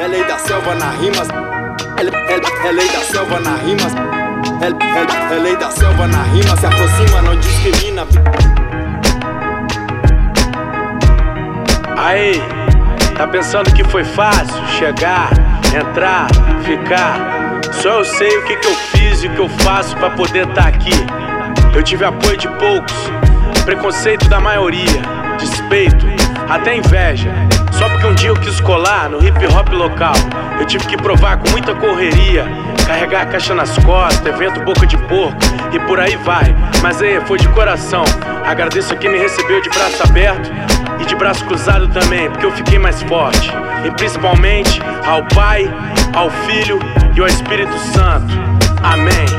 É lei da selva na rimas. É, é, é lei da selva na rimas. É, é, é lei da selva na rima. Se aproxima, não discrimina. Aí, tá pensando que foi fácil chegar, entrar, ficar? Só eu sei o que, que eu fiz e o que eu faço para poder estar tá aqui. Eu tive apoio de poucos, preconceito da maioria, despeito, até inveja. Só porque um dia eu quis colar no hip hop local. Eu tive que provar com muita correria. Carregar a caixa nas costas, evento boca de porco e por aí vai. Mas aí, foi de coração. Agradeço a quem me recebeu de braço aberto e de braço cruzado também, porque eu fiquei mais forte. E principalmente ao Pai, ao Filho e ao Espírito Santo. Amém.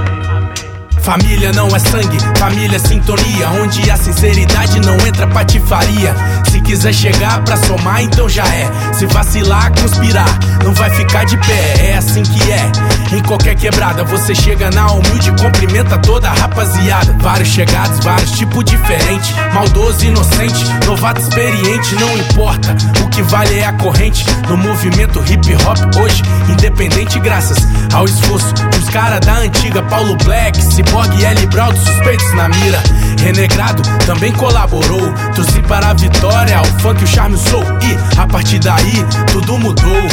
Família não é sangue, família é sintonia. Onde a sinceridade não entra patifaria. Se quiser chegar pra somar, então já é. Se vacilar, conspirar, não vai ficar de pé. É assim que é. Em qualquer quebrada, você chega na humilde, cumprimenta toda a rapaziada. Vários chegados, vários tipos diferentes. Maldoso, inocente, novato, experiente, não importa. O que vale é a corrente. No movimento hip hop hoje, independente, graças ao esforço dos caras da antiga. Paulo Black, Cyborg, L. Braudo, suspeitos na mira. Renegrado também colaborou. Trouxe para a vitória o funk, o charme, o soul. E a partir daí, tudo mudou.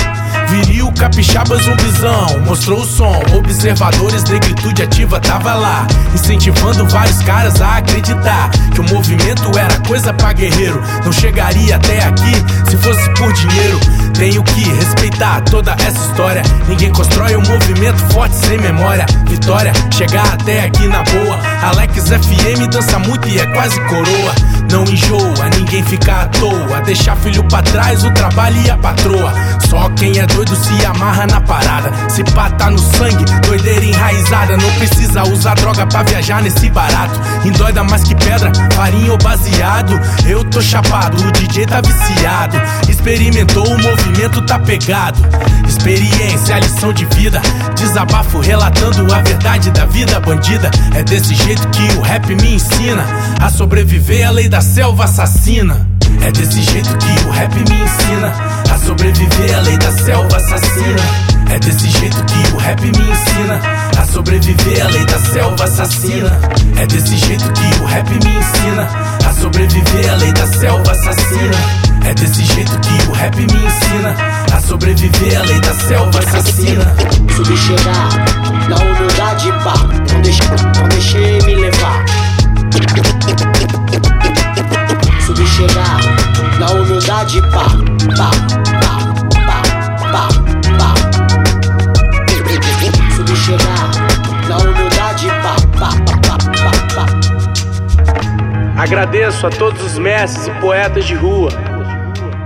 Viril, capixaba, zumbizão, mostrou o som. Observadores, negritude ativa, tava lá. Incentivando vários caras a acreditar que o movimento era coisa pra guerreiro. Não chegaria até aqui se fosse por dinheiro. Tenho que toda essa história. Ninguém constrói um movimento forte sem memória. Vitória, chegar até aqui na boa. Alex FM dança muito e é quase coroa. Não enjoa, ninguém fica. Deixar filho pra trás, o trabalho e a patroa. Só quem é doido se amarra na parada. Se pá tá no sangue, doideira enraizada. Não precisa usar droga pra viajar nesse barato. Endoida mais que pedra, farinha ou baseado. Eu tô chapado, o DJ tá viciado. Experimentou o movimento, tá pegado. Experiência, lição de vida. Desabafo relatando a verdade da vida bandida. É desse jeito que o rap me ensina a sobreviver à lei da selva assassina. É desse jeito que o rap me ensina a sobreviver à lei da selva assassina. É desse jeito que o rap me ensina a sobreviver à lei da selva assassina. É desse jeito que o rap me ensina a sobreviver à lei da selva assassina. É desse jeito que o rap me ensina a sobreviver à lei da selva assassina. Subir chegar na humildade, pá. Humildade, pá, pá, pá, pá, pá, pá. Subir chegar na humildade, pá, pá, pá, pá, pá. Agradeço a todos os mestres e poetas de rua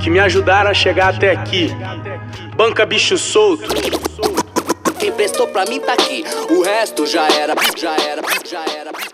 que me ajudaram a chegar até aqui. Banca bicho solto. Quem prestou pra mim tá aqui, o resto já era, já era, já era.